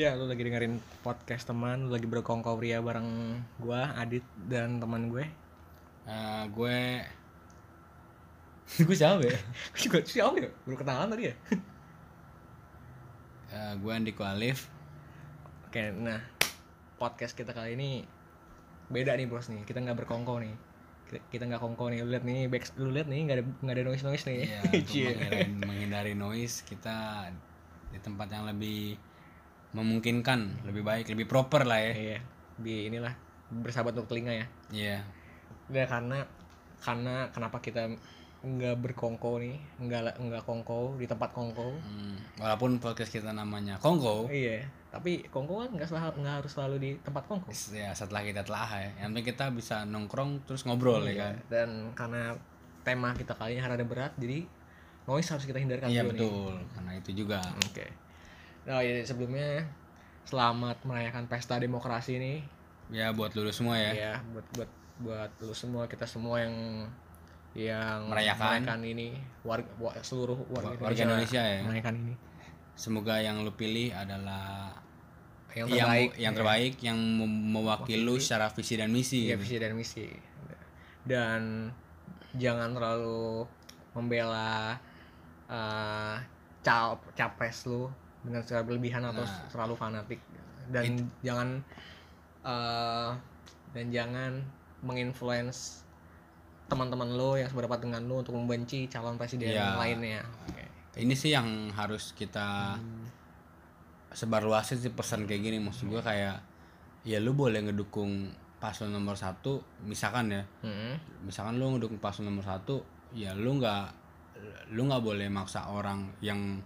Ya, lu lagi dengerin podcast teman, lu lagi berkongkol pria bareng gua, Adit dan teman gue. Eh, gue gue siapa ya? Gue juga siapa ya? Baru kenalan tadi ya? Eh, gue Andiko Alif. Oke, nah podcast kita kali ini beda nih bos nih. Kita nggak berkongko nih. Kita- nggak kongko nih. Lu lihat nih, back, lu lihat nih nggak ada nggak ada noise noise nih. Iya, untuk menghindari noise kita di tempat yang lebih memungkinkan, lebih baik, lebih proper lah ya. Iya, di inilah bersahabat untuk telinga ya. Iya. Udah karena karena kenapa kita nggak berkongko nih, nggak nggak kongko di tempat kongko. Hmm, walaupun podcast kita namanya Kongko, Iya, tapi kongko kan nggak selalu nggak harus selalu di tempat kongko. ya setelah kita telah ya, yang penting kita bisa nongkrong terus ngobrol ya kan. Dan karena tema kita kali ini ada berat, jadi noise harus kita hindarkan Iya dulu nih. betul, karena itu juga. Oke. Nah, ya sebelumnya selamat merayakan pesta demokrasi nih. Ya buat lulus semua ya. Ya, buat buat buat lu semua kita semua yang yang Merayakan. ini warga wa- seluruh warga, Warga Indonesia ya. merayakan ini. Semoga yang lu pilih adalah Yang yang terbaik, yang terbaik yang mem- mewakili lu secara visi dan misi. Iya, gitu. visi dan misi. Dan jangan terlalu membela cap capres lu dengan secara berlebihan atau Nah. terlalu fanatik dan jangan eh, dan jangan menginfluence teman-teman lo yang seberapa dengan lo untuk membenci calon presiden Iya. lainnya. Oke. Ini sih yang harus kita sebarluasin sih pesan kayak gini maksud gua kayak ya lu boleh ngedukung paslon nomor satu misalkan ya Mm-mm. misalkan lu ngedukung paslon nomor satu ya lu nggak lu nggak boleh maksa orang yang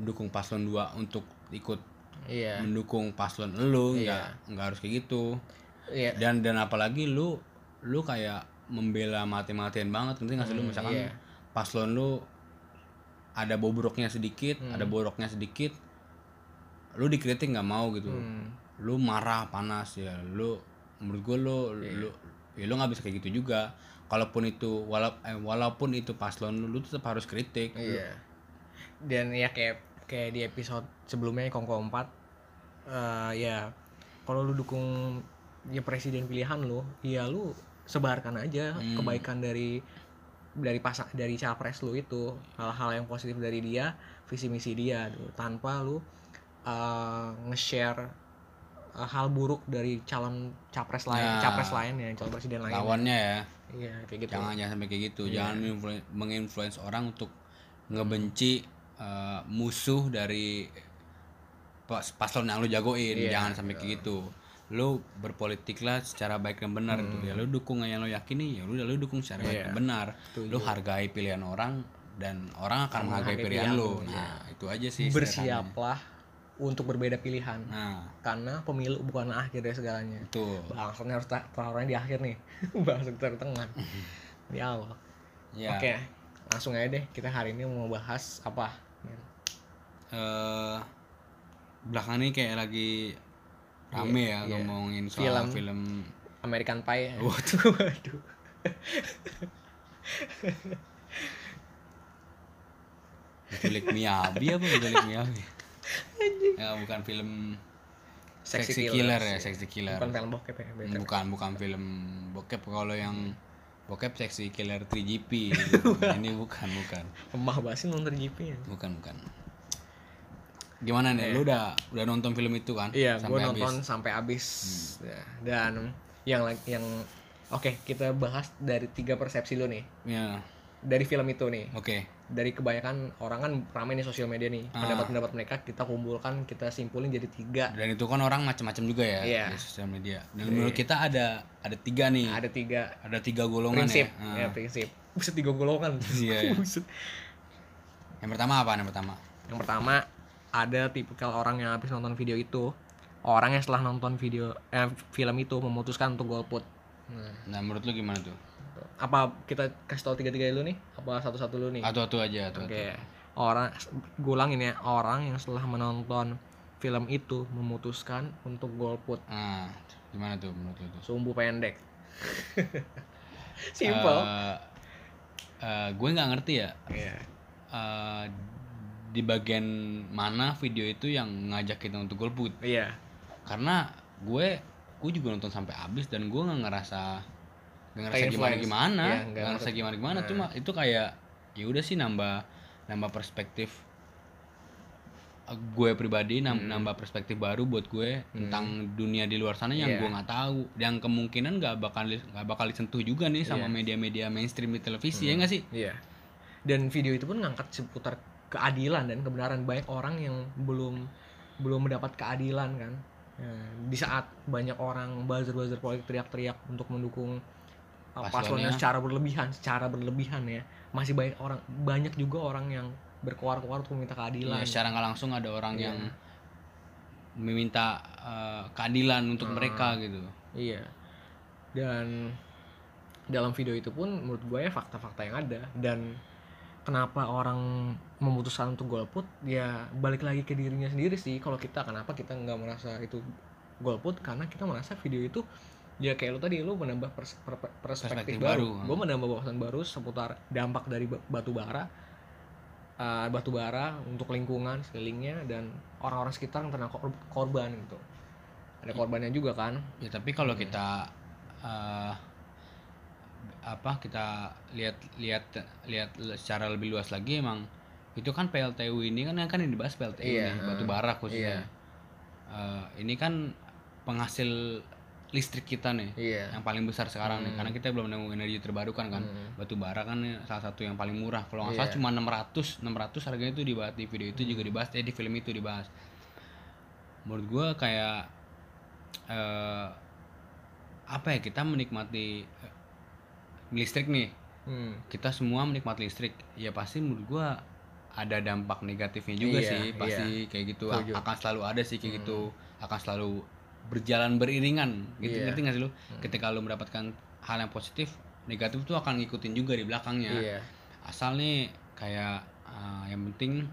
mendukung paslon dua untuk ikut Iya. mendukung paslon lu Iya. nggak nggak harus kayak gitu Iya. dan dan apalagi lu lu kayak membela mati-matian banget nanti nggak sih lu Hmm, misalkan iya. paslon lu ada bobroknya sedikit Hmm. ada boroknya sedikit lu dikritik nggak mau gitu Hmm. lu marah panas ya lu menurut gue lu lu ya lu nggak bisa kayak gitu juga kalaupun itu wala, eh, walaupun itu paslon lu lu tetap harus kritik Iya. Dan ya kayak kayak di episode sebelumnya Kongko 4 eh ya kalau lu dukung ya presiden pilihan lu, ya lu sebarkan aja Hmm. kebaikan dari dari pasak dari capres lu itu hal-hal yang positif dari dia visi misi dia tuh, tanpa lu eh, nge-share eh, hal buruk dari calon capres lain Nah. capres lain ya calon presiden lain lawannya ya iya kayak gitu jangan jangan sampai kayak gitu Iya. jangan menginflu- menginfluence orang untuk ngebenci eh, musuh dari pas- paslon yang lu jagoin Iya. jangan sampai kayak gitu. Lu berpolitiklah secara baik dan benar gitu. Ya lu dukung yang lu yakini ya udah lu dukung secara baik Iya. dan benar. Setuju. lu hargai pilihan orang dan orang akan menghargai pilihan pilihan lu. lu, nah itu aja sih bersiaplah untuk berbeda pilihan. Nah. Karena pemilu bukan akhir dari segalanya. Itu bangsanya harus taruhannya di akhir nih. Bangsa kita di tengah di awal. Ya oke langsung aja deh. Kita hari ini mau bahas apa eh belakangan ini kayak lagi rame ya iya. ngomongin soal Film. film American Pie Waduh. waduh Menculik Miyabi apa menculik Miyabi? Ya bukan film Sexy Sexy Killer Killer ya, Sexy Killer. bukan film bokep ya. Bukan bukan film bokep kalau yang bokep Sexy Killer 3GP gitu. Ini bukan bukan. lemah banget sih nonton GP ya Bukan bukan. Gimana nih? Lu udah udah nonton film itu kan? iya gue Sampai nonton habis? sampai habis Ya, dan yang yang oke kita bahas dari tiga persepsi lu nih Ya, dari film itu nih oke. Dari kebanyakan orang kan ramai nih sosial media nih Ah. pendapat-pendapat mereka kita kumpulkan kita simpulin jadi tiga Dan itu kan orang macam-macam juga ya Iya. di sosial media. Dan menurut kita ada ada tiga nih. ada tiga Ada tiga golongan prinsip ya. ya Ah. prinsip buset tiga golongan Iya, iya. Buset. Yang pertama apa? Yang pertama? yang pertama ada tipikal orang yang habis nonton video itu orang yang setelah nonton video eh, film itu memutuskan untuk golput nah, Nah, menurut lu gimana tuh? Apa kita kasih tahu tiga tiga dulu nih apa satu satu dulu nih Atu-atu aja. Oke, orang gue ulangin ya, orang yang setelah menonton film itu memutuskan untuk golput Nah, gimana tuh menurut lu tuh? sumbu pendek. Simple. Eh, eh, gue nggak ngerti ya Iya. eh, di bagian mana video itu yang ngajak kita untuk golput iya karena gue gue juga nonton sampai habis dan gue nggak ngerasa nggak ngerasa gimana gimana Iya, nggak ngerasa gimana gimana Nah. cuma itu kayak ya udah sih nambah nambah perspektif Eh, gue pribadi Hmm. nambah perspektif baru buat gue tentang dunia di luar sana yang Iya. gue nggak tahu yang kemungkinan nggak bakal nggak bakal disentuh juga nih sama Iya. media-media mainstream di televisi ya nggak sih Iya. Dan video itu pun ngangkat seputar keadilan dan kebenaran banyak orang yang belum belum mendapat keadilan kan. Ya, di saat banyak orang buzzer-buzzer politik teriak-teriak untuk mendukung Paslonnya. paslonnya secara berlebihan, secara berlebihan ya. Masih banyak orang banyak juga orang yang berkoar-koar untuk meminta keadilan. Iya, secara nggak langsung ada orang Iya. yang meminta eh, keadilan untuk Hmm. mereka gitu Iya. Dan dalam video itu pun menurut gue ya fakta-fakta yang ada dan kenapa orang memutuskan untuk golput ya balik lagi ke dirinya sendiri sih kalau kita kenapa kita nggak merasa itu golput karena kita merasa video itu ya kayak lu tadi lu menambah pers- per- per- perspektif, Perspektif baru, baru. gue menambah wawasan baru seputar dampak dari ba- batu bara uh, batu bara untuk lingkungan sekelilingnya dan orang-orang sekitar yang terkena kor- korban gitu. Ada korbannya juga kan? Ya tapi kalau kita eh, apa kita lihat lihat lihat secara lebih luas lagi emang itu kan PLTU ini kan kan yang dibahas PLTU Iya, nih batu eh, bara khususnya. iya. Eh, ini kan penghasil listrik kita nih iya yang paling besar sekarang nih Hmm. karena kita belum nemu energi terbarukan kan Hmm. batu bara kan salah satu yang paling murah kalau nggak salah Iya. cuma 600 600 harganya itu dibahas di video itu juga dibahas eh di film itu dibahas menurut gua kayak eh apa ya kita menikmati eh, listrik nih Hmm. kita semua menikmati listrik ya pasti menurut gua ada dampak negatifnya juga Iya, sih pasti kayak gitu Setuju. akan selalu ada sih kayak Hmm. gitu akan selalu berjalan beriringan gitu Iya. ngerti nggak sih lu ketika lu mendapatkan hal yang positif negatif tuh akan ngikutin juga di belakangnya Iya. asal nih kayak uh, yang penting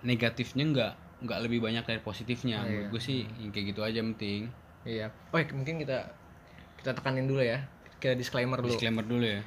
negatifnya nggak nggak lebih banyak dari positifnya Oh, menurut iya. gue sih yang kayak gitu aja penting Iya. Oh, ya, mungkin kita kita tekanin dulu ya. Kita disclaimer dulu. disclaimer dulu ya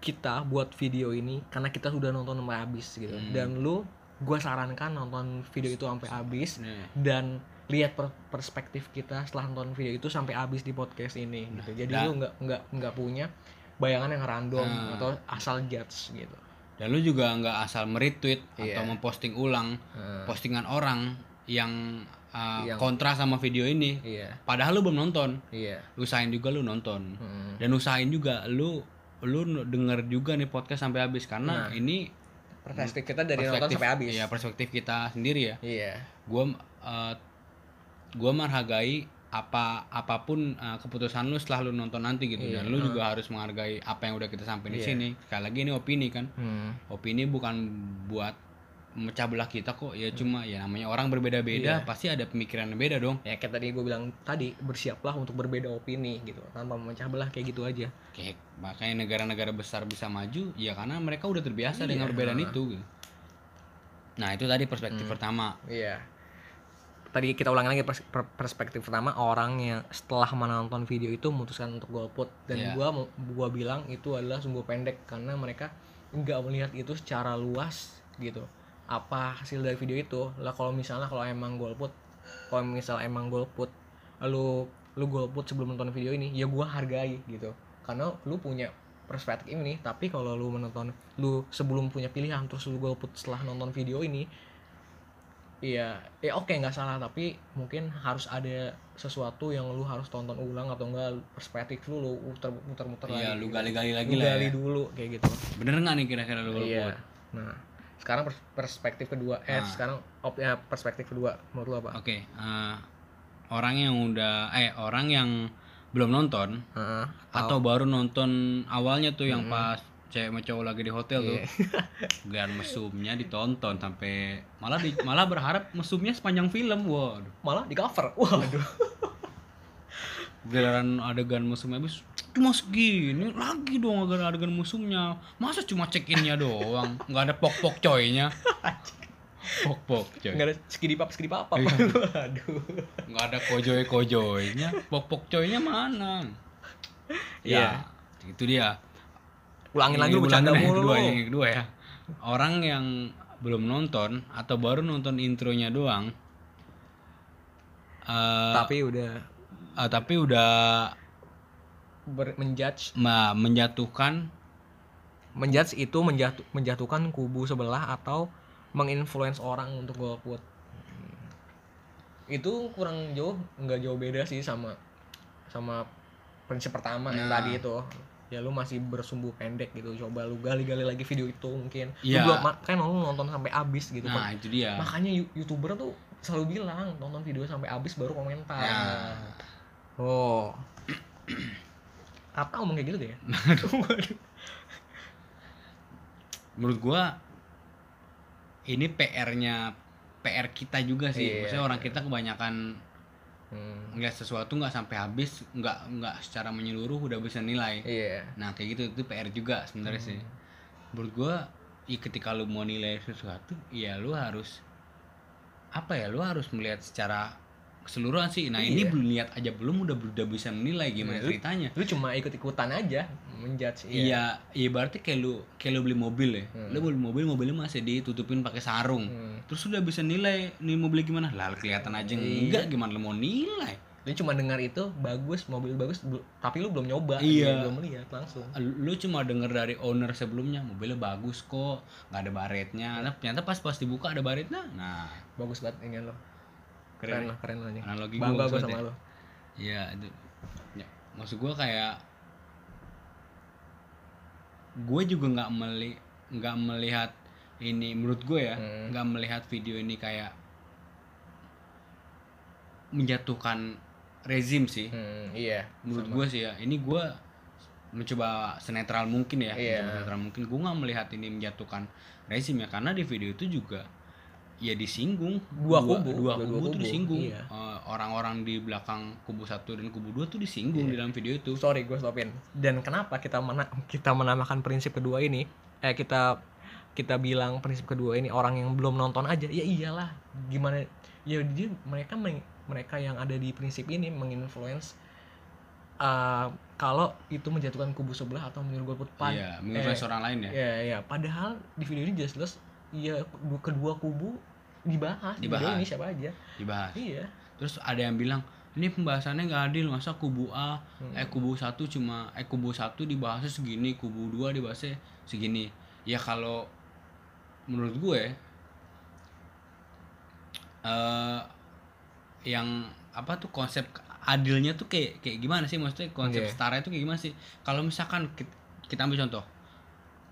Kita buat video ini karena kita sudah nonton sampai habis gitu. Hmm. Dan lu gua sarankan nonton video itu sampai habis Nih. dan lihat per- perspektif kita setelah nonton video itu sampai habis di podcast ini gitu. Jadi Nah. lu nggak nggak nggak punya bayangan yang random Nah. atau asal judge gitu. dan lu juga nggak asal meretweet Iya. atau memposting ulang Nah, postingan orang yang uh, Yang- kontra sama video ini iya. padahal lu belum nonton Iya. usahain juga lu nonton Hmm. dan usahain juga lu lu denger juga nih podcast sampai habis karena Nah. ini Perspektif kita dari nonton perspektif sampai habis. ya perspektif kita sendiri ya Iya. gua uh, gua menghargai apa apa pun uh, keputusan lu setelah lu nonton nanti gitu Iya, dan lu juga harus menghargai apa yang udah kita sampaikan di Iya. sini sekali lagi ini opini kan Hmm. opini bukan buat memecah belah kita kok ya cuma ya namanya orang berbeda-beda Iya. pasti ada pemikiran yang beda dong ya kayak tadi gue bilang tadi bersiaplah untuk berbeda opini gitu tanpa memecah belah kayak gitu aja kayak makanya negara-negara besar bisa maju ya karena mereka udah terbiasa Iya. dengan perbedaan itu gitu. nah itu tadi perspektif Hmm. pertama iya tadi kita ulangi lagi pers- per- perspektif pertama orang yang setelah menonton video itu memutuskan untuk golput dan Iya. gua gua bilang itu adalah sumbu pendek karena mereka nggak melihat itu secara luas gitu. Apa hasil dari video itu? Lah kalau misalnya kalau emang golput kalau misal emang golput lu lu golput sebelum nonton video ini ya gua hargai gitu. Karena lu punya perspektif ini tapi kalau lu menonton lu sebelum punya pilihan terus lu golput setelah nonton video ini Iya, ya oke nggak salah tapi mungkin harus ada sesuatu yang lu harus tonton ulang atau enggak perspektif lu lu muter muter muter iya lagi. lu gali-gali lagi Lu lah gali ya. dulu kayak gitu. bener nggak nih kira-kira lu Iya. Nah, sekarang pers- perspektif kedua eh Ah. sekarang op ya perspektif kedua menurut lu apa? oke eh, orang yang udah eh orang yang belum nonton Heeh. atau baru nonton awalnya tuh yang pas cewek sama cowok lagi di hotel tuh Iya. Giliran mesumnya ditonton sampai malah di, malah berharap mesumnya sepanjang film waduh malah di cover. Waduh. giliran adegan mesumnya habis cuma segini lagi dong adegan adegan mesumnya masa cuma check innya doang nggak ada pok pok coynya pok pok coy Enggak ada skidi pap skidi pap. Iya. Waduh. nggak ada kojoy kojoynya pok pok coynya mana Iya. ya itu dia Ulangin lagi lu bercanda yang mulu. kedua yang kedua ya. Orang yang belum nonton atau baru nonton intronya doang eh, tapi udah eh, tapi udah ber- menjudge. ma- menjatuhkan. Menjudge itu menjatuh menjatuhkan kubu sebelah atau menginfluence orang untuk golput itu kurang jauh nggak jauh beda sih sama sama prinsip pertama yang Nah. tadi itu ya lu masih bersumbu pendek gitu. Coba lu gali-gali lagi video itu mungkin. Iya. lu belum ma- kan lu nonton sampai habis gitu. Nah itu dia. Makanya youtuber tuh selalu bilang nonton video sampai habis baru komentar. Ya. oh. Apa ngomong kayak gitu deh? Ya menurut gua ini PR-nya PR kita juga sih. Iya. maksudnya orang kita kebanyakan Hmm. ngeliat sesuatu nggak sampai habis nggak nggak secara menyeluruh udah bisa nilai. Iya. Nah kayak gitu itu PR juga sebenarnya sih. Menurut gua i ketika lu mau nilai sesuatu ya lu harus apa ya lu harus melihat secara keseluruhan sih. Nah ini Iya. belum lihat aja belum udah udah bisa menilai gimana Iya, ceritanya. lu cuma ikut ikutan aja menjudge iya. Iya berarti kayak lu kayak lu beli mobil ya. Hmm. lu beli mobil mobilnya masih ditutupin pakai sarung. Hmm. terus udah bisa nilai nih mobilnya gimana? Lah kelihatan aja Iya. enggak gimana lu mau nilai? Lu cuma dengar itu bagus mobil bagus tapi lu belum nyoba. Iya. gitu, belum lihat langsung. Lu cuma denger dari owner sebelumnya mobilnya bagus kok nggak ada baretnya. Nah, ternyata pas pas dibuka ada baretnya. Nah. Bagus banget ini lo Keren keren ya? lah keren lo nih analogi bangga gua gue sama lo Iya itu. Ya, maksud gue kayak gue juga nggak meli nggak melihat ini menurut gue ya Hmm. nggak melihat video ini kayak menjatuhkan rezim sih. Hmm, iya. Menurut gue sih ya ini gue mencoba senetral mungkin ya Iya. mencoba senetral mungkin. Gue nggak melihat ini menjatuhkan rezim ya karena di video itu juga ya disinggung. Dua kubu, dua, dua- kubu dua tuh kubu, disinggung. iya. Eh, orang-orang di belakang kubu satu dan kubu dua tuh disinggung Iya. di dalam video itu. Sorry gue stopin. Dan kenapa kita mena kita menamakan prinsip kedua ini? Eh kita kita bilang prinsip kedua ini orang yang belum nonton aja. Ya iyalah gimana ya dia mereka mereka yang ada di prinsip ini menginfluence eh, kalau itu menjatuhkan kubu sebelah atau menyuruh golput pan iya menginfluence eh, orang lain ya. ya ya padahal di video ini jelas-jelas ya kedua kubu dibahas, Dibahas. ini siapa aja. Dibahas. Iya. Terus ada yang bilang ini pembahasannya nggak adil masa kubu A? Hmm. eh kubu satu cuma eh kubu satu dibahasnya segini kubu dua dibahasnya segini. Ya kalau menurut gue eh yang apa tuh konsep adilnya tuh kayak kayak gimana sih? Maksudnya konsep Iya. setara itu kayak gimana sih? Kalau misalkan kita, kita ambil contoh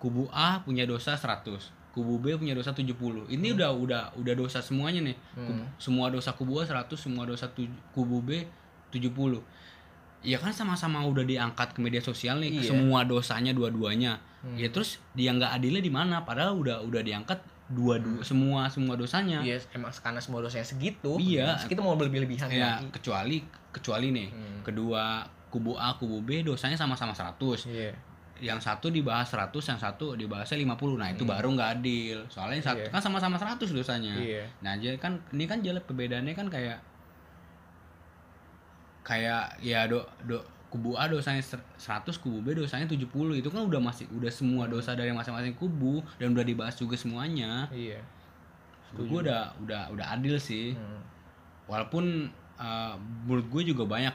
kubu A punya dosa 100 kubu B punya dosa 70 ini udah udah udah dosa semuanya nih Kubu- Hmm. semua dosa kubu A 100 semua dosa kubu B 70 ya kan sama-sama udah diangkat ke media sosial nih Iya. semua dosanya dua-duanya Hmm. ya terus dia nggak adilnya di mana padahal udah udah diangkat dua dua semua semua dosanya Iya, emang karena semua dosanya segitu. Iya. Kita mau lebih-lebihan ya lagi. kecuali kecuali nih Hmm. kedua kubu A kubu B dosanya sama-sama 100 Iya. Yang satu dibahas 100 yang satu dibahasnya 50 nah itu Hmm. baru nggak adil soalnya yang satu Iya. kan sama-sama 100 dosanya Iya. nah jadi kan ini kan jelas perbedaannya kan kayak kayak ya do, do kubu A dosanya ser- 100 kubu B dosanya 70 itu kan udah masih udah semua dosa dari masing-masing kubu dan udah dibahas juga semuanya Iya. gue udah udah udah adil sih Hmm. walaupun uh, menurut gue juga banyak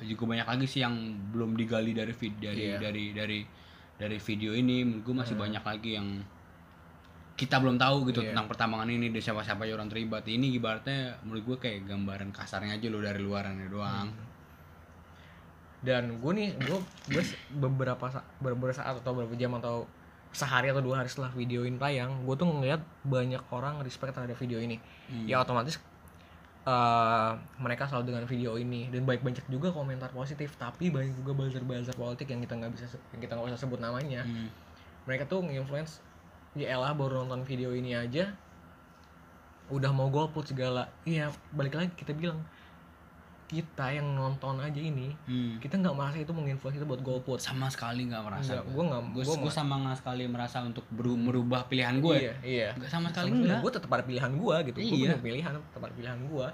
juga banyak lagi sih yang belum digali dari vid dari Iya. dari dari dari video ini menurut gue masih Hmm. banyak lagi yang kita belum tahu gitu Iya. tentang pertambangan ini dari siapa siapa orang terlibat ini ibaratnya menurut gue kayak gambaran kasarnya aja lo dari luarannya doang Hmm. Dan gue nih, gue gue beberapa beberapa saat atau beberapa jam atau sehari atau dua hari setelah video ini tayang, gue tuh ngeliat banyak orang respect terhadap video ini. Hmm. Ya otomatis eh, mereka selalu dengan video ini dan baik banyak juga komentar positif, tapi banyak juga buzzer-buzzer politik yang kita nggak bisa yang kita nggak usah sebut namanya. Hmm. mereka tuh nge-influence ya elah baru nonton video ini aja udah mau golput segala iya balik lagi kita bilang kita yang nonton aja ini Hmm. kita nggak merasa itu menginfluence kita buat golput. Sama sekali nggak merasa. Gua nggak gue gue sama nggak sekali merasa untuk merubah pilihan gue iya iya. Nggak sama sekali Sama enggak gue tetap ada pilihan gue gitu. Gue Iya. punya pilihan tetap ada pilihan gue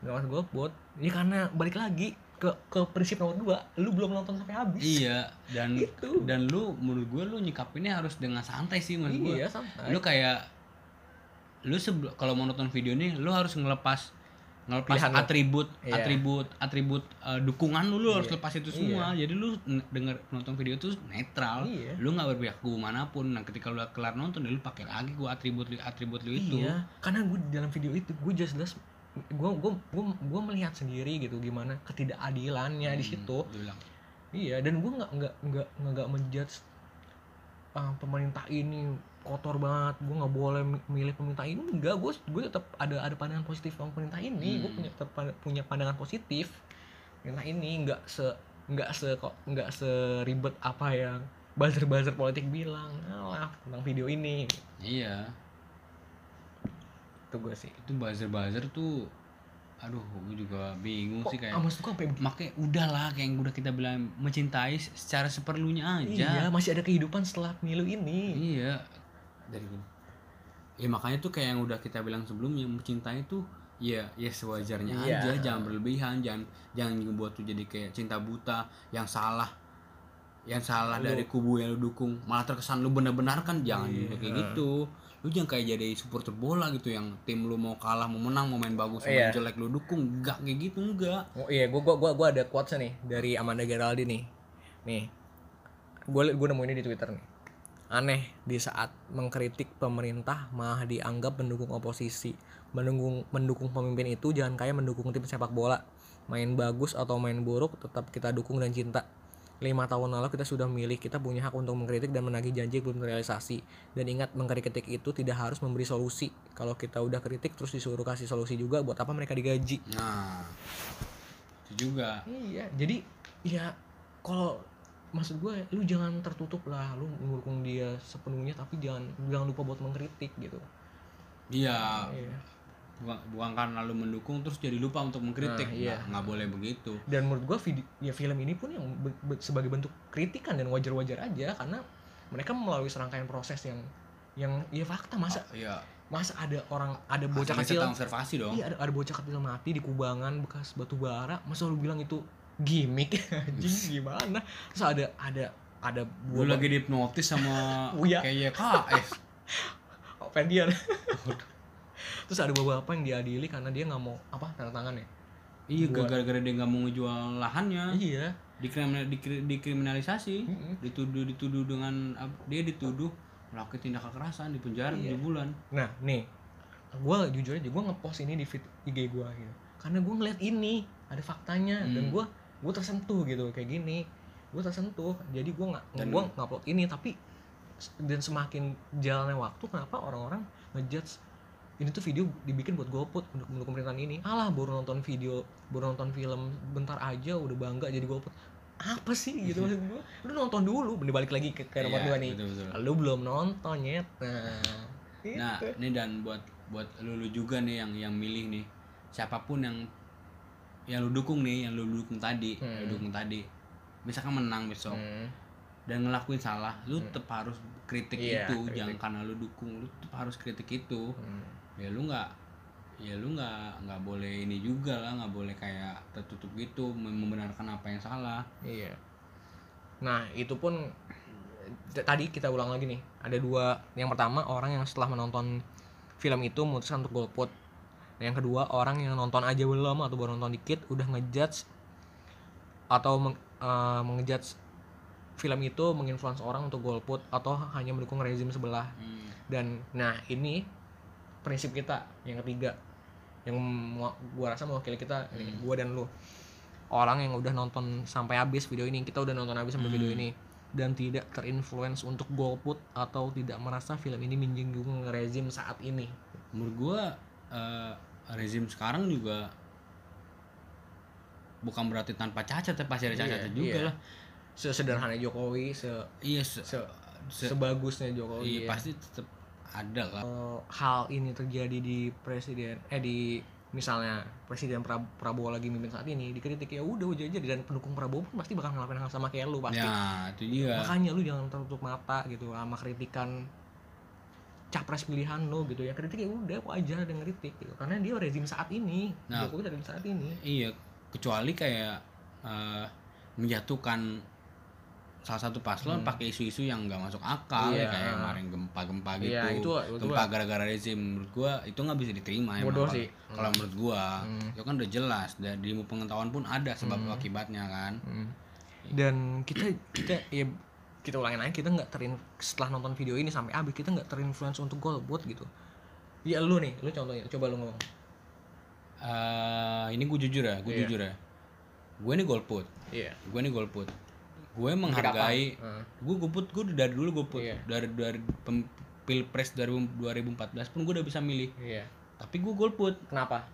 nggak masuk golput ya karena balik lagi ke ke prinsip nomor dua lu belum nonton sampai habis. Iya dan Itu. dan lu menurut gue lu nyikapinnya harus dengan santai sih menurut gue iya santai. Lu kayak lu sebelum kalau mau nonton video nih lu harus ngelepas ngelepas atribut Iya. atribut atribut eh, dukungan lu lu harus Iya. lepas itu semua jadi lu denger nonton video tuh netral Iya. lu nggak berpihak ke mana pun nah ketika lu kelar nonton ya lu pakai lagi gua atribut lu atribut lu itu Iya, karena gue di dalam video itu gue jelas-jelas gue gue gue gue melihat sendiri gitu gimana ketidakadilannya di Hmm, situ. dia bilang, Iya, dan gue nggak nggak nggak nggak menjudge ah, pemerintah ini kotor banget. Gue nggak boleh mi- milih pemerintah ini. Enggak, gue gue tetap ada ada pandangan positif sama pemerintah ini. Gue Hmm. punya tetap punya pandangan positif. Pemerintah ini nggak se nggak se kok nggak seribet apa yang buzzer-buzzer politik bilang. Alah, tentang video ini. iya Itu gue sih. itu buzzer buzzer tuh aduh gue juga bingung Kok sih kayak maksud gue sampai makanya udahlah kayak yang udah kita bilang mencintai secara seperlunya aja Iya, masih ada kehidupan setelah pemilu ini. Iya. Dari gini. Ya makanya tuh kayak yang udah kita bilang sebelumnya mencintai tuh ya ya sewajarnya Iya. aja, jangan berlebihan, jangan jangan buat tuh jadi kayak cinta buta yang salah yang salah Lu- dari kubu yang lu dukung malah terkesan lu benar-benar kan jangan juga kayak gitu lu jangan kayak jadi supporter bola gitu yang tim lu mau kalah mau menang mau main bagus mau Iya. jelek lu dukung enggak kayak gitu enggak Oh iya, gua gua gua, gua ada quotes nih dari Amanda Geraldi nih. Nih. Gua gua nemu ini di Twitter nih. Aneh di saat mengkritik pemerintah malah dianggap mendukung oposisi. Mendukung mendukung pemimpin itu jangan kayak mendukung tim sepak bola. Main bagus atau main buruk tetap kita dukung dan cinta. Lima tahun lalu kita sudah milih, kita punya hak untuk mengkritik dan menagih janji belum terrealisasi. Dan ingat, mengkritik itu tidak harus memberi solusi. Kalau kita udah kritik terus disuruh kasih solusi juga, buat apa mereka digaji? nah itu juga Iya, jadi ya kalau maksud gue lu jangan tertutup lah, lu mendukung dia sepenuhnya tapi jangan jangan lupa buat mengkritik gitu. iya. Iya. bukan, bukan karena lu mendukung terus jadi lupa untuk mengkritik. Nah, iya. Nggak- boleh begitu. Dan menurut gue video ya film ini pun yang be- be- sebagai bentuk kritikan dan wajar-wajar aja karena mereka melalui serangkaian proses yang yang ya fakta. Masa iya. masa ada orang ada bocah Hasil kecil observasi dong. Iya ada, ada bocah kecil mati di kubangan bekas batu bara. Masa lu bilang itu gimmick anjing gimana terus ada ada ada gue lagi dihipnotis sama Uya. kayak YKS Pendian. Terus ada bapak-bapak yang diadili karena dia nggak mau apa tanda tangan ya? iya Buat- gara-gara dia nggak mau ngejual lahannya Iya. dikriminal dikri- dikriminalisasi Mm-mm. dituduh dituduh dengan dia dituduh melakukan tindak kekerasan di penjara Iya. 7 bulan Nah nih, gue jujur aja gue ngepost ini di feed IG gue gitu. Karena gue ngeliat ini ada faktanya dan Hmm. gue gue tersentuh gitu kayak gini. Gue tersentuh. Jadi gue nggak gue ngupload ini tapi dan semakin jalannya waktu kenapa orang-orang ngejudge ini tuh video dibikin buat golput untuk mendukung pemerintahan ini alah baru nonton video baru nonton film bentar aja udah bangga jadi golput apa sih gitu maksud gue lu nonton dulu Bener balik lagi ke, ke nomor Iya, dua nih betul, betul. lu belum nonton nyet nah Nah, gitu. ini dan buat buat lu, lu juga nih yang yang milih nih. Siapa pun yang yang lu dukung nih, yang lu dukung tadi, Hmm. lu dukung tadi. Misalkan menang besok Hmm. dan ngelakuin salah, lu tetap harus kritik Iya, itu, kritik. jangan karena lu dukung, lu tetap harus kritik itu. Hmm. Ya lu nggak ya lu nggak nggak boleh ini juga lah nggak boleh kayak tertutup gitu mem- membenarkan apa yang salah Iya. Nah, itu pun tadi kita ulang lagi nih. Ada dua. Yang pertama orang yang setelah menonton film itu memutuskan untuk golput. Yang kedua orang yang nonton aja belum atau baru nonton dikit udah ngejudge atau meng, eh, mengejudge film itu menginfluence orang untuk golput atau hanya mendukung rezim sebelah. Dan nah ini prinsip kita yang ketiga yang gua rasa mewakili kita ini, Hmm. gua dan lu orang yang udah nonton sampai habis video ini kita udah nonton habis sampai Hmm. video ini dan tidak terinfluence untuk golput atau tidak merasa film ini menyinggung rezim saat ini menurut gua eh, rezim sekarang juga bukan berarti tanpa cacat ya pasti ada Iya, cacatnya juga iya. lah. Sesederhana Jokowi se, iya se- se- se- sebagusnya Jokowi iya, ya. pasti tetap ada lah. Eh, hal ini terjadi di presiden eh di misalnya presiden Pra- Prabowo lagi mimpin saat ini dikritik ya udah udah aja. Dan pendukung Prabowo pun pasti bakal ngelakuin hal sama kayak lu pasti. Ya itu dia. Makanya lu jangan tertutup mata gitu sama kritikan capres pilihan lu gitu ya. Kritik ya udah wajar ada ngeritik gitu. Karena dia rezim saat ini. Nah. Jokowi rezim saat ini. Iya kecuali kayak eh, menjatuhkan salah satu paslon pakai isu-isu yang nggak masuk akal Iya. ya, kayak kemarin gempa-gempa gitu. Iya, itu- itu gempa gara-gara rezim menurut gua itu nggak bisa diterima Bodoh kalau- sih. kalau menurut gua. Itu kan udah jelas dan di ilmu pengetahuan pun ada sebab akibatnya kan. Hmm. dan kita kita ya kita ulangin aja kita nggak terin setelah nonton video ini sampai habis kita nggak terinfluence untuk golput gitu. Ya lu nih lu contohnya coba lu ngomong. Eh, ini gue jujur ya gue Iya. jujur ya. Gue ini golput iya. Gue ini golput gue menghargai Heeh. gue golput gue dari dulu golput Iya. dari dari pem- pilpres 2014 pun gue udah bisa milih. Iya. Tapi gue golput kenapa?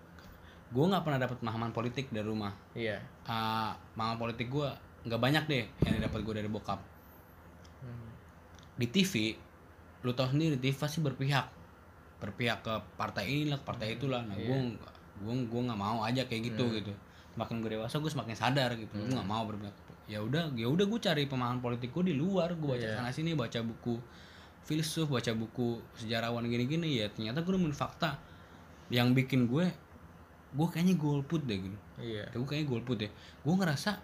Gue nggak pernah dapat pemahaman politik dari rumah. Iya. Ah, pemahaman politik gue nggak banyak deh yang dapat gue dari bokap. Di TV lu tau sendiri TV pasti berpihak. Berpihak ke partai inilah ke partai itulah nah gue gue gue nggak mau aja kayak gitu gitu. Semakin gue dewasa gue semakin sadar gitu. Gue nggak mau berpihak. Ya udah ya udah gue cari pemahaman politik gue di luar. Gue baca sana sini baca buku filsuf baca buku sejarawan gini-gini. Ya ternyata gue nemuin fakta yang bikin gue gue kayaknya golput deh gitu. Iya. Gue kayaknya golput deh. Gue ngerasa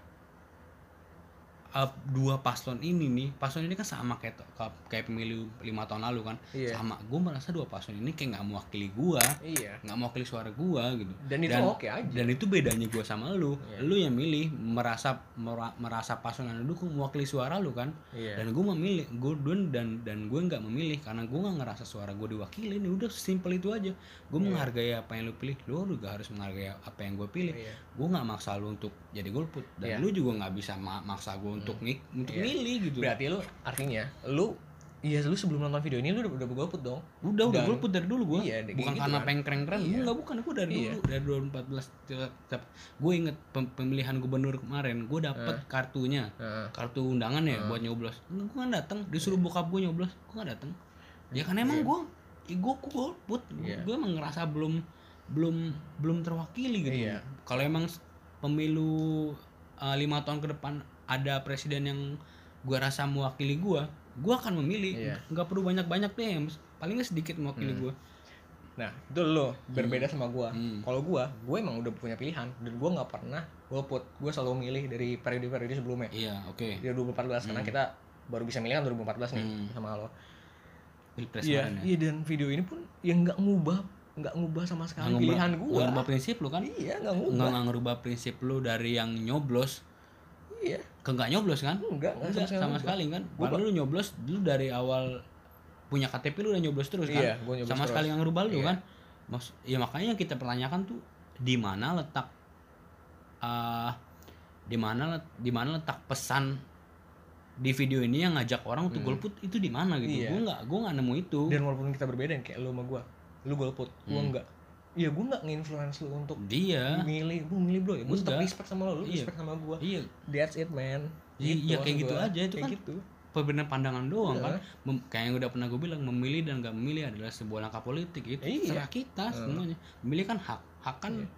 uh, dua paslon ini nih paslon ini kan sama kayak ka- kayak pemilu lima tahun lalu kan. Iya. sama gue merasa dua paslon ini kayak nggak mewakili gue iya. nggak mewakili suara gue gitu. Dan itu oke aja. dan itu bedanya gue sama lu. Iya. lu yang milih merasa mera- merasa paslon yang lu dukung mewakili suara lu kan. Iya. Dan gue memilih gue dan dan gue nggak memilih karena gue nggak ngerasa suara gue diwakili ini udah simpel itu aja. Gue menghargai apa yang lu pilih lu juga harus menghargai apa yang gue pilih. Iya. gue nggak maksa lu untuk jadi golput. Dan Iya. lu juga nggak bisa ma- maksa gue untuk ngik untuk Iya. milih gitu. Berarti lu artinya lu iya lu sebelum nonton video ini lu udah udah golput dong. Udah udah golput dari dulu gue Iya, bukan gitu karena kan. pengen keren keren Iya. enggak bukan gue dari Iya. dulu dari 2014 gue inget pem- pemilihan gubernur kemarin gue dapet kartunya. Heeh. kartu undangan ya buat nyoblos. Gue kan datang disuruh bokap gue nyoblos gue nggak datang ya kan emang gue ya gue golput. Iya. gue emang ngerasa belum belum belum terwakili gitu. Iya. kalau emang pemilu uh, lima tahun ke depan ada presiden yang gue rasa mewakili gue gue akan memilih Iya. nggak perlu banyak banyak deh yang paling nggak sedikit mewakili gue Nah, itu lo berbeda sama gua. Hmm. Kalau gua, gua emang udah punya pilihan dan gua nggak pernah golput. Gua selalu milih dari periode-periode sebelumnya. iya oke Dari 2014 karena kita baru bisa milih kan 2014 nih Hmm. sama lo. pilpres Iya, kemarin ya iya dan video ini pun yang nggak ngubah, nggak ngubah sama sekali Nggak pilihan ngubah- gua. nggak ngubah prinsip lu kan Iya, nggak ngubah. nggak ngerubah prinsip lu dari yang nyoblos Iya, ke nggak nyoblos kan enggak, enggak Enggak, sama, ngubah. sekali kan. Padahal lu nyoblos dulu dari awal punya KTP lu udah nyoblos terus kan. Iya, gua nyoblos sama terus. sekali yang ngerubah lu Iya. kan. Mas, ya makanya yang kita pertanyakan tuh di mana letak eh di mana di mana letak pesan di video ini yang ngajak orang untuk golput itu di mana gitu. Hmm. Iya. Gua nggak gua nggak nemu itu. Dan walaupun kita berbeda kayak lu sama gua, lu golput, Hmm. enggak. Iya, gua nggak nge-influence lu untuk Dia milih, gua milih bro ya. Gua tetap respect sama lu, lu Iya. respect sama gua. iya That's it man. Iya, iya, kayak maksud gitu gua. aja, itu kayak kan gitu. perbedaan pandangan doang Iya. kan. Mem- kayak yang udah pernah gue bilang memilih dan gak memilih adalah sebuah langkah politik itu Iya. terserah kita semuanya. Memilih kan hak. Hak kan Iya.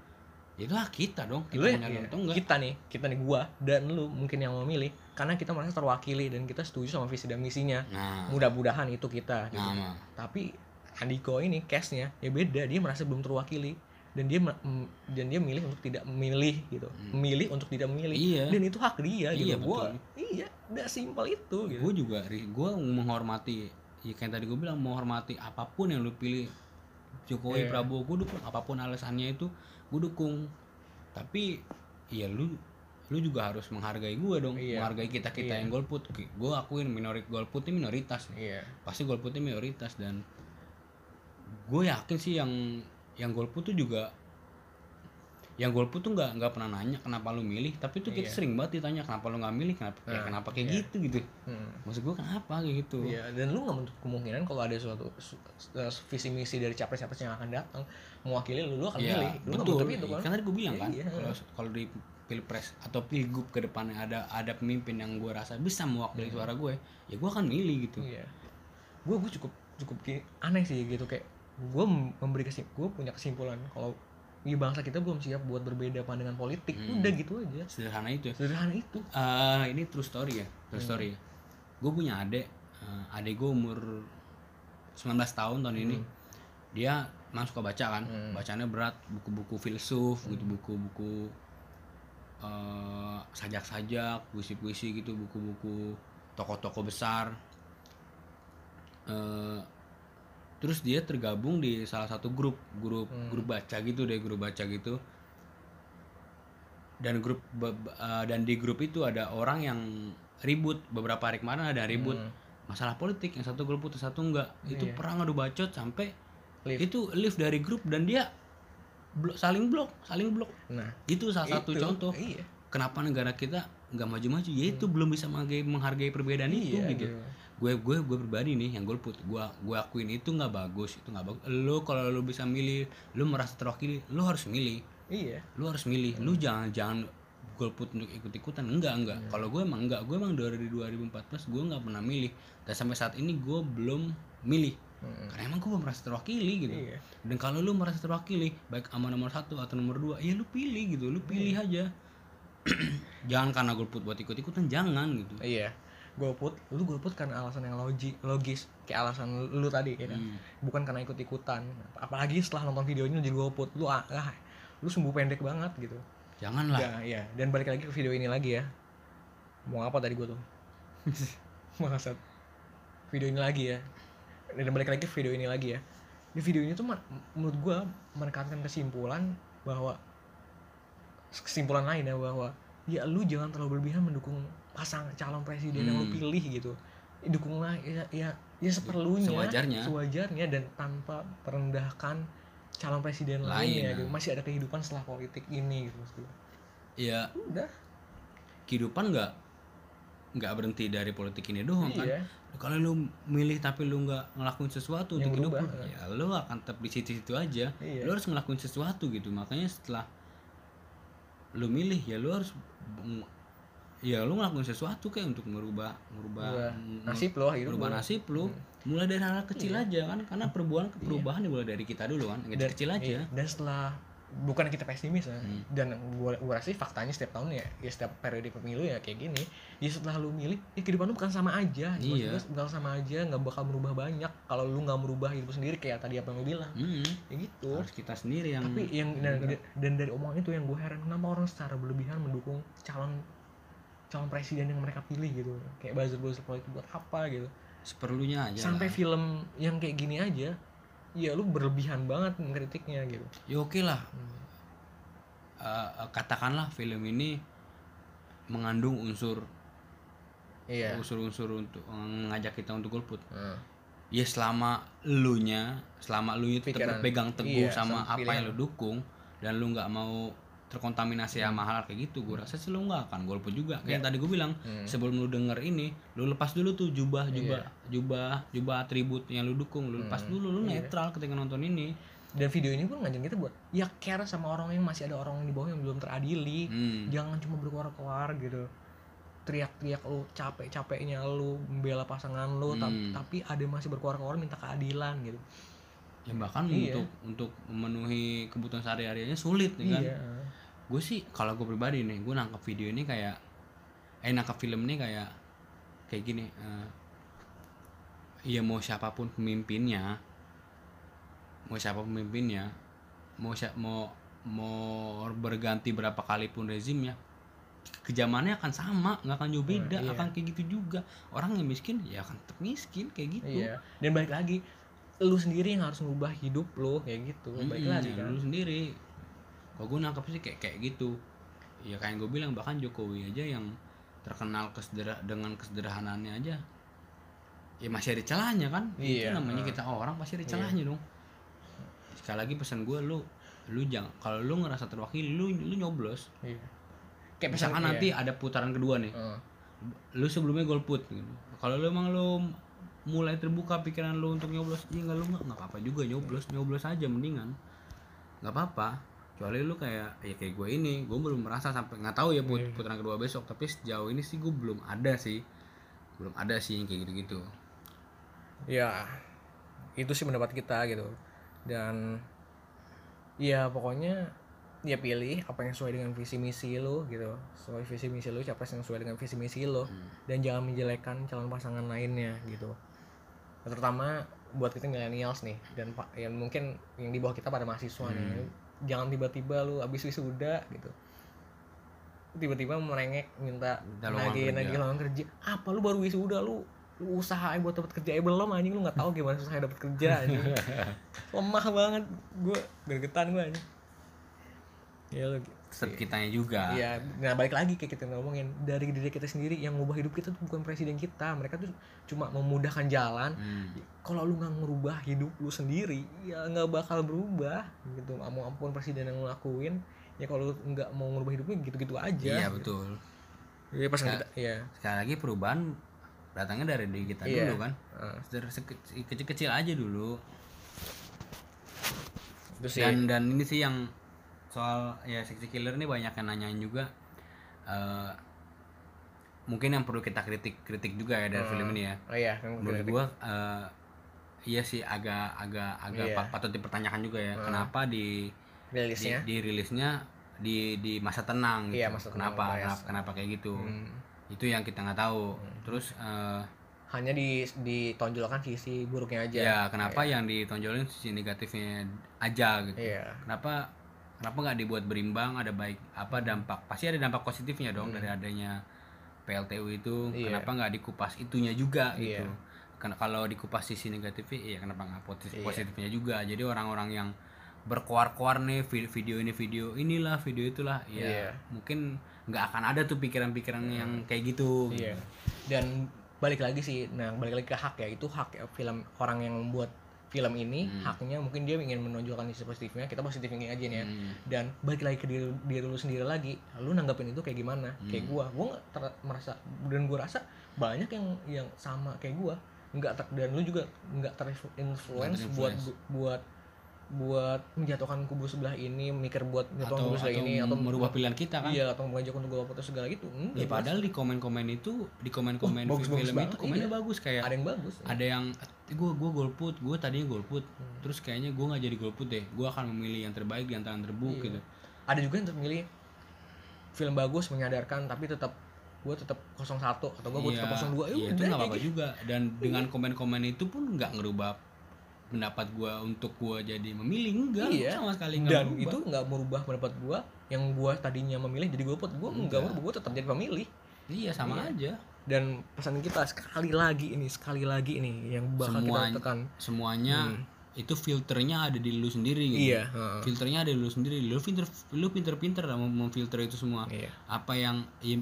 itu hak kita dong. Kita lu mau nyalon iya, atau enggak. kita nih kita nih gua dan lu mungkin yang mau milih karena kita merasa terwakili dan kita setuju sama visi dan misinya Nah, mudah-mudahan itu kita gitu. nah, nah. tapi Andiko ini case-nya ya beda dia merasa belum terwakili dan dia me- m- dan dia milih untuk tidak memilih gitu memilih untuk tidak memilih Hmm. Iya. dan itu hak dia gitu Iya, gua betul. iya udah simpel itu gitu Gue juga, gue menghormati. Ya kayak tadi gue bilang menghormati apa pun yang lu pilih. Jokowi, Iya. Prabowo, gue dukung apa pun alasannya itu, gue dukung. Tapi, ya lu lu juga harus menghargai gue dong Iya. menghargai kita kita Iya. yang golput gue akuin minorit golput ini minoritas iya pasti golputnya minoritas dan gue yakin sih yang yang golput tuh juga yang golput tuh nggak nggak pernah nanya kenapa lu milih tapi tuh kita Iya. sering banget ditanya kenapa lu nggak milih kenapa ya Nah, kenapa kayak iya. gitu gitu Hmm. maksud gue kenapa kayak gitu Iya, dan lu nggak menutup kemungkinan kalau ada suatu su- su- visi misi dari capres-capres yang akan datang mewakili lu, lu akan Iya, milih. Lu betul itu kan? tadi gue bilang kan Iya. kalau kalau di pilpres atau pilgub ke depannya ada ada pemimpin yang gue rasa bisa mewakili suara gue ya gue akan milih gitu Iya. Gue gue cukup cukup aneh sih gitu kayak gue memberi kesim gue punya kesimpulan kalau di bangsa kita belum siap buat berbeda pandangan politik. Hmm. Udah gitu aja. sederhana itu ya Sederhana itu. Eh, ini true story ya true Hmm. story ya gue punya adik eh, adik gue umur 19 tahun tahun ini dia memang suka baca kan Hmm. bacanya berat buku-buku filsuf gitu buku-buku eh, sajak-sajak puisi-puisi gitu buku-buku toko-toko besar Eh, terus dia tergabung di salah satu grup grup Hmm. grup baca gitu deh grup baca gitu. Dan grup eh, dan di grup itu ada orang yang ribut. Beberapa hari kemarin ada ribut. Hmm. masalah politik yang satu grup putus satu enggak. Itu Iya. perang adu bacot sampai Live. itu live dari grup dan dia blok, saling blok saling blok. Nah itu salah satu itu, contoh. Iya. Kenapa negara kita nggak maju-maju? Ya itu belum bisa menghargai, menghargai perbedaan itu iya gitu gue gue gue pribadi nih yang golput gue gue akuin itu nggak bagus itu nggak bagus. Lo kalau lo bisa milih lo merasa terwakili lo harus milih. Iya. Lu harus milih lu jangan jangan golput untuk ikut ikutan enggak. Enggak kalau gue emang enggak gue emang dari 2014 gue nggak pernah milih. Dan sampai saat ini gue belum milih. Mm-mm. karena emang gue merasa terwakili gitu. Iya. Dan kalau lu merasa terwakili baik sama nomor satu atau nomor dua ya lu pilih gitu lu pilih aja. Jangan karena golput buat ikut ikutan jangan gitu. Iya golput lu golput karena alasan yang logi logis kayak alasan lu, lu tadi ya kan? Hmm. bukan karena ikut ikutan apalagi setelah nonton videonya lu jadi golput lu ah, lu sumbu pendek banget gitu. Janganlah. Ya iya. Dan balik lagi ke video ini lagi ya. Mau apa tadi gua tuh? Maksud video ini lagi ya. Dan balik lagi ke video ini lagi ya. Di video ini tuh men- menurut gua menekankan kesimpulan bahwa kesimpulan lain ya bahwa ya lu jangan terlalu berlebihan mendukung pasang calon presiden yang lu Hmm. pilih gitu dukunglah ya ya ya seperlunya Sewajarnya. sewajarnya dan tanpa merendahkan calon presiden Lain, lainnya nah. gitu. masih ada kehidupan setelah politik ini gitu maksud gua. ya udah kehidupan nggak nggak berhenti dari politik ini doang kan iya kalau lu milih tapi lu nggak ngelakuin sesuatu Yang untuk hidup berubah, lu, ya lu akan tetap di situ-situ aja Iya. lu harus ngelakuin sesuatu gitu makanya setelah lu milih ya lu harus ya lu ngelakuin sesuatu kayak untuk merubah merubah m- nasib lo gitu merubah nasib lu mulai dari hal kecil aja kan karena perubahan perubahan dimulai dari kita dulu kan yang kecil aja. iya. dan setelah bukan kita pesimis ya Hmm. dan gua gua rasa sih faktanya setiap tahun ya ya setiap periode pemilu ya kayak gini ya setelah lu milih ya kehidupan lu bukan sama aja. Iya. bakal sama aja nggak bakal merubah banyak. Kalau lu nggak merubah hidup sendiri kayak tadi apa yang lu bilang. Hmm, ya gitu. Harus kita sendiri yang tapi yang dan, dan dari omongan itu yang gue heran kenapa orang secara berlebihan mendukung calon calon presiden yang mereka pilih gitu. Kayak buzzer buzzer politik buat apa gitu. Seperlunya aja sampai lah. film yang kayak gini aja ya lu berlebihan banget mengkritiknya gitu. Ya oke lah. Eh, eh, katakanlah film ini mengandung unsur iya. unsur-unsur untuk mengajak kita untuk golput. Nah, ya selama lu nya selama lu itu tetap berpegang teguh Iya, sama sama apa yang lu dukung dan lu nggak mau terkontaminasi sama Hmm. hal kayak gitu gue rasa sih lu nggak akan golput juga kayak yang tadi gue bilang Hmm. sebelum lu denger ini lu lepas dulu tuh jubah jubah Iya. jubah jubah atribut yang lu dukung lu lepas Hmm. dulu lu Iya. netral ketika nonton ini dan video ini pun ngajak kita buat ya care sama orang yang masih ada orang di bawah yang belum teradili hmm. jangan cuma berkuar-kuar gitu teriak-teriak lu capek-capeknya lu membela pasangan lu Hmm. tapi ada yang masih berkuar-kuar minta keadilan gitu ya bahkan Iya. untuk untuk memenuhi kebutuhan sehari-harinya sulit ya kan iya gue sih kalau gue pribadi nih gue nangkap video ini kayak eh nangkap film ini kayak kayak gini eh, ya mau siapa pun pemimpinnya mau siapa pemimpinnya mau siap mau mau berganti berapa kali pun rezimnya kejamannya akan sama nggak akan jauh beda iya. akan kayak gitu juga. Orang yang miskin ya akan tetap miskin kayak gitu. Iya dan balik lagi lu sendiri yang harus ngubah hidup lu kayak gitu balik Mm-mm, lagi kan. lu sendiri kalau gue nangkep sih kayak kayak gitu. Ya kayak gue bilang bahkan Jokowi aja yang terkenal kesederha dengan kesederhanaannya aja ya masih ada celahnya kan? Itu Iya, namanya ah. kita orang pasti ada celahnya dong. Sekali lagi pesan gue lu lu jangan kalau lu ngerasa terwakili lu lu nyoblos. Iya. Kayak misalkan nanti ada putaran kedua nih. Heeh. lu sebelumnya golput gitu. kalau lu emang lu mulai terbuka pikiran lu untuk nyoblos iya nggak lu nggak nggak apa-apa juga nyoblos nyoblos aja mendingan. Nggak apa-apa kecuali lu kayak ya kayak gue ini gue belum merasa sampai nggak tahu ya put Iya. putaran kedua besok tapi sejauh ini sih gue belum ada sih. Belum ada sih yang kayak gitu-gitu. Ya itu sih pendapat kita gitu. Dan ya pokoknya ya pilih apa yang sesuai dengan visi misi lo gitu. Sesuai visi misi lo capres yang sesuai dengan visi misi lo dan jangan menjelekkan calon pasangan lainnya gitu. Terutama buat kita millennials nih dan pak yang mungkin yang di bawah kita pada mahasiswa nih jangan tiba-tiba lu abis wisuda gitu. Tiba-tiba merengek minta lagi lagi lowongan kerja. Apa lu baru wisuda lu lu usaha buat dapat kerja? Eh belum anjing lu nggak tahu gimana susahnya dapat kerja anjing. Lemah banget gue gergetan gue anjing. Ya lu Set kitanya juga Iya, nah balik lagi kayak kita ngomongin dari diri kita sendiri yang ngubah hidup kita tuh bukan presiden kita, mereka tuh cuma memudahkan jalan. Hmm. Kalau lu nggak ngerubah hidup lu sendiri, ya nggak bakal berubah gitu. Mau apa pun presiden yang lu lakuin, ya kalau lu nggak mau ngerubah hidupnya gitu-gitu aja. iya betul Iya Ya. kita, iya. sekali lagi perubahan datangnya dari diri kita Iya. dulu kan seke- kecil-kecil aja dulu sih. dan dan ini sih yang soal ya sexy killer ini banyak yang nanyain juga eh, mungkin yang perlu kita kritik kritik juga ya dari film ini ya oh iya, menurut gua eh, iya sih agak agak agak Iya. pa- patut dipertanyakan juga ya kenapa di di, rilisnya. di rilisnya di di masa tenang gitu. Iya, masa tenang, kenapa bias. kenapa kenapa kayak gitu Hmm. itu yang kita nggak tahu terus eh, Hanya di ditonjolkan sisi buruknya aja. ya kenapa yang ditonjolin sisi negatifnya aja gitu Iya. kenapa kenapa nggak dibuat berimbang ada baik apa dampak pasti ada dampak positifnya dong dari adanya PLTU itu Hmm. Iya. kenapa nggak dikupas itunya juga Iya. gitu karena kalau dikupas sisi negatifnya iya kenapa nggak positif Iya. positifnya juga jadi orang-orang yang berkoar-koar nih vi- video ini video inilah video itulah ya Iya. mungkin nggak akan ada tuh pikiran-pikiran yang kayak gitu Iya. Dan balik lagi sih, nah balik lagi ke hak ya itu hak ya, film orang yang membuat film ini Hmm. haknya mungkin dia ingin menonjolkan sisi positifnya kita positif thinking aja nih ya Hmm. dan balik lagi ke diri, diri lu sendiri lagi lu nanggapin itu kayak gimana Hmm. kayak gua gua nggak ter- merasa dan gua rasa banyak yang yang sama kayak gua nggak ter- dan lu juga nggak terinfluence buat buat buat menjatuhkan kubu sebelah ini mikir buat menjatuhkan atau, kubu sebelah atau ini atau merubah pilihan kita kan iya atau mengajak untuk golput atau segala gitu Ya enggak padahal di komen-komen itu di komen-komen Oh, bagus-bagus film banget, itu komennya iya. bagus kayak ada yang bagus ada yang gue gue golput gue tadinya golput Hmm. terus kayaknya gue nggak jadi golput deh gue akan memilih yang terbaik di antara yang terburuk Iya. gitu ada juga yang terpilih film bagus menyadarkan tapi tetap gue tetap 01 atau gue Iya, tetap 02 ya iya, itu nggak apa-apa gitu. juga dan dengan komen-komen itu pun nggak ngerubah pendapat gue untuk gue jadi memilih enggak Iya. sama sekali nggak dan berubah. itu nggak merubah pendapat gue yang gue tadinya memilih jadi gue nggak Enggak. merubah gue tetap jadi pemilih iya sama Iya. aja dan pesan kita sekali lagi ini sekali lagi ini yang bakal Semua- kita tekan semuanya itu filternya ada di lu sendiri gitu Hmm. iya filternya ada di lu sendiri lu pinter lu pinter-pinter lah mem- memfilter itu semua iya apa yang ya,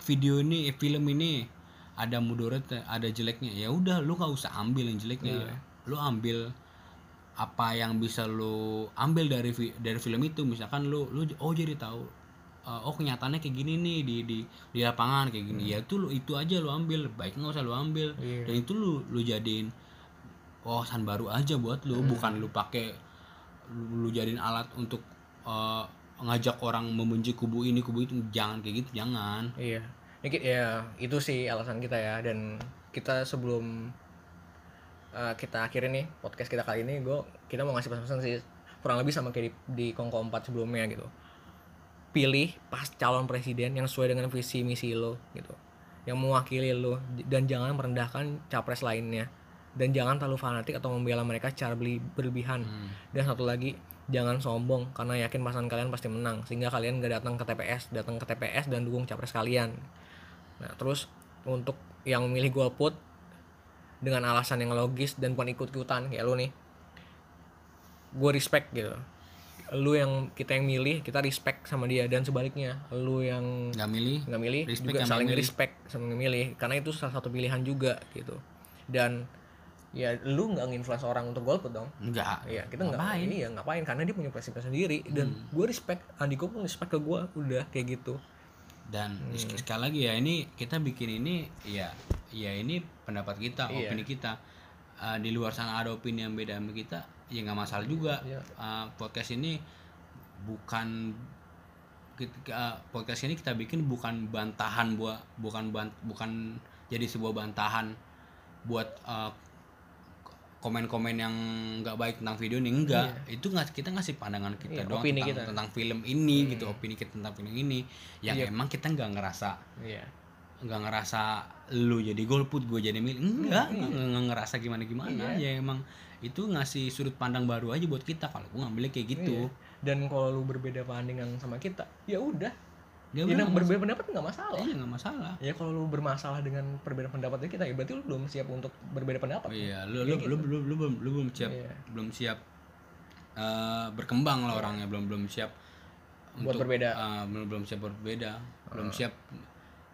video ini eh, film ini ada mudarat ada jeleknya ya udah lu nggak usah ambil yang jeleknya Iya. Lu ambil apa yang bisa lu ambil dari dari film itu misalkan lu lu oh jadi tahu uh, oh kenyataannya kayak gini nih di di di lapangan kayak gini ya itu lu itu aja lu ambil baik nggak usah lu ambil Hmm. Iya. dan itu lu lu jadiin wawasan baru aja buat lu Hmm. bukan lu pakai lu, lu jadiin alat untuk uh, ngajak orang membenci kubu ini kubu itu jangan kayak gitu jangan Iya. Ya, ki- ya itu sih alasan kita ya dan kita sebelum uh, kita akhirin nih podcast kita kali ini gue kita mau ngasih pesan-pesan sih kurang lebih sama kayak di, di kongko 4 sebelumnya gitu. Pilih pas calon presiden yang sesuai dengan visi misi lo gitu. Yang mewakili lo dan jangan merendahkan capres lainnya. Dan jangan terlalu fanatik atau membela mereka secara beli- berlebihan. Hmm. Dan satu lagi, jangan sombong karena yakin pasangan kalian pasti menang sehingga kalian gak datang ke TPS, datang ke TPS dan dukung capres kalian. Nah, terus untuk yang memilih golput dengan alasan yang logis dan bukan ikut-ikutan kayak lu nih. Gue respect gitu. Lu yang kita yang milih, kita respect sama dia dan sebaliknya, lu yang nggak milih nggak milih Respect juga sama saling milih. respect sama yang milih karena itu salah satu pilihan juga gitu. Dan ya lu nggak nginfluence orang untuk golput dong enggak Iya, kita nggak Ngapain? iya ngapain karena dia punya prinsipnya sendiri dan Hmm. gue respect Andiko pun respect ke gue udah kayak gitu. dan Hmm. sek- sekali lagi ya ini kita bikin ini ya ya ini pendapat kita Iya. opini kita Uh, di luar sana ada opini yang beda sama kita ya nggak masalah juga Iya. Uh, podcast ini bukan uh, podcast ini kita bikin bukan bantahan buat bukan ban- bukan jadi sebuah bantahan buat uh, komen-komen yang nggak baik tentang video ini enggak itu nggak kita ngasih pandangan kita Iya, doang tentang, kita. tentang film ini gitu opini kita tentang film ini yang Iya. emang kita nggak ngerasa Iya. Nggak ngerasa lu jadi golput gue jadi milik enggak nggak nggak ngerasa gimana gimana ya emang itu ngasih sudut pandang baru aja buat kita kalau gue ngambilnya kayak gitu Iya. Dan kalau lu berbeda pandangan sama kita, ya udah Dia Ya, bilang berbeda pendapat nggak masalah. iya nggak masalah Ya kalau lu bermasalah dengan perbedaan pendapatnya kita ya berarti lu belum siap untuk berbeda pendapat. Iya lu Ya lu, gitu. lu, lu, lu belum lu belum siap Iya. belum siap eh, berkembang lah orangnya belum belum siap Buat berbeda. eh, belum belum siap berbeda belum siap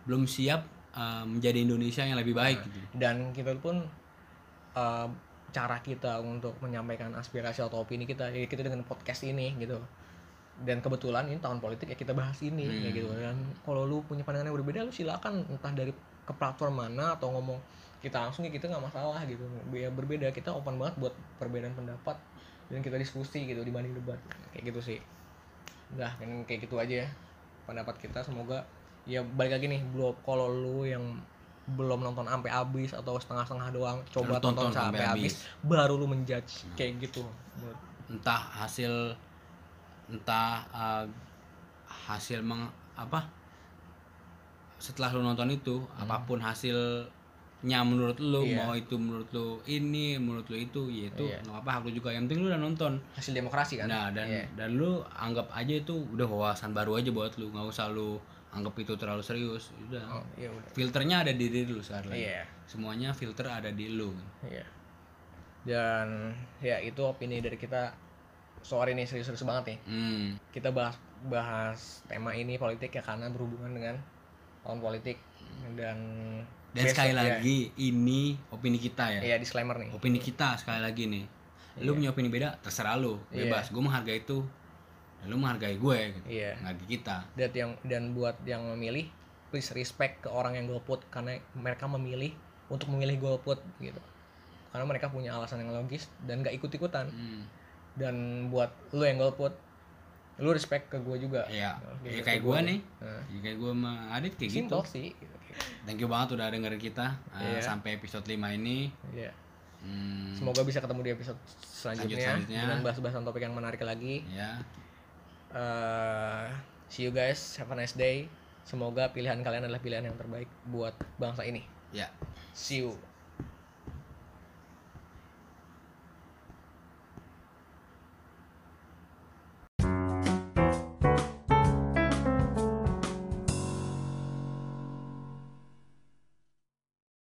belum siap eh, menjadi Indonesia yang lebih baik gitu Dan kita pun uh, cara kita untuk menyampaikan aspirasi atau opini kita ya kita dengan podcast ini gitu. Dan kebetulan ini tahun politik ya kita bahas ini ya Hmm. gitu kan. Kalau lu punya pandangan yang berbeda lu silakan entah dari ke platform mana atau ngomong kita langsung ya kita nggak masalah gitu. Ya berbeda kita open banget buat perbedaan pendapat dan kita diskusi gitu dibanding debat kayak gitu sih. Udah kan kayak gitu aja ya pendapat kita semoga ya balik lagi nih belum kalau lu yang belum nonton sampai habis atau setengah-setengah doang coba Lu tonton tonton sampai habis baru lu menjudge kayak gitu entah hasil entah eh, hasil meng apa setelah lu nonton itu apa pun hasilnya menurut lu Hmm. Iya. mau itu menurut lu ini menurut lu itu ya itu Iya. nggak apa hak lu juga yang penting lu udah nonton hasil demokrasi kan nah dan Iya. dan lu anggap aja itu udah wawasan baru aja buat lu nggak usah lu anggap itu terlalu serius udah. Oh iya udah. Filternya ada di diri lu sekarang. Iya. Semuanya filter ada di lu. Iya. Dan ya itu opini dari kita. Soal ini serius-serius banget nih. Hmm. kita bahas bahas tema ini politik ya karena berhubungan dengan tahun politik. Dan dan besok sekali ya. lagi ini opini kita ya. Iya disclaimer nih. Opini kita sekali lagi nih. Lu punya opini beda terserah lu. Iya. bebas. Gue menghargai itu dan lu menghargai gue gitu. Iya. Menghargai kita. Dan yang dan buat yang memilih please respect ke orang yang golput karena mereka memilih untuk memilih golput gitu. Karena mereka punya alasan yang logis dan gak ikut ikutan hmm. dan buat lu yang golput lu respect ke gue juga. Ya, Oke, ya ke kayak gue. nih. Nah, ya kayak gue sama Adit kayak gitu. Simple sih thank you banget udah dengerin kita uh, Iya. sampai episode 5 ini. Iya. hmm, semoga bisa ketemu di episode selanjutnya, selanjutnya. dengan bahas-bahasan topik yang menarik lagi. Ya Eh, see you guys have a nice day. Semoga pilihan kalian adalah pilihan yang terbaik buat bangsa ini. Ya. See you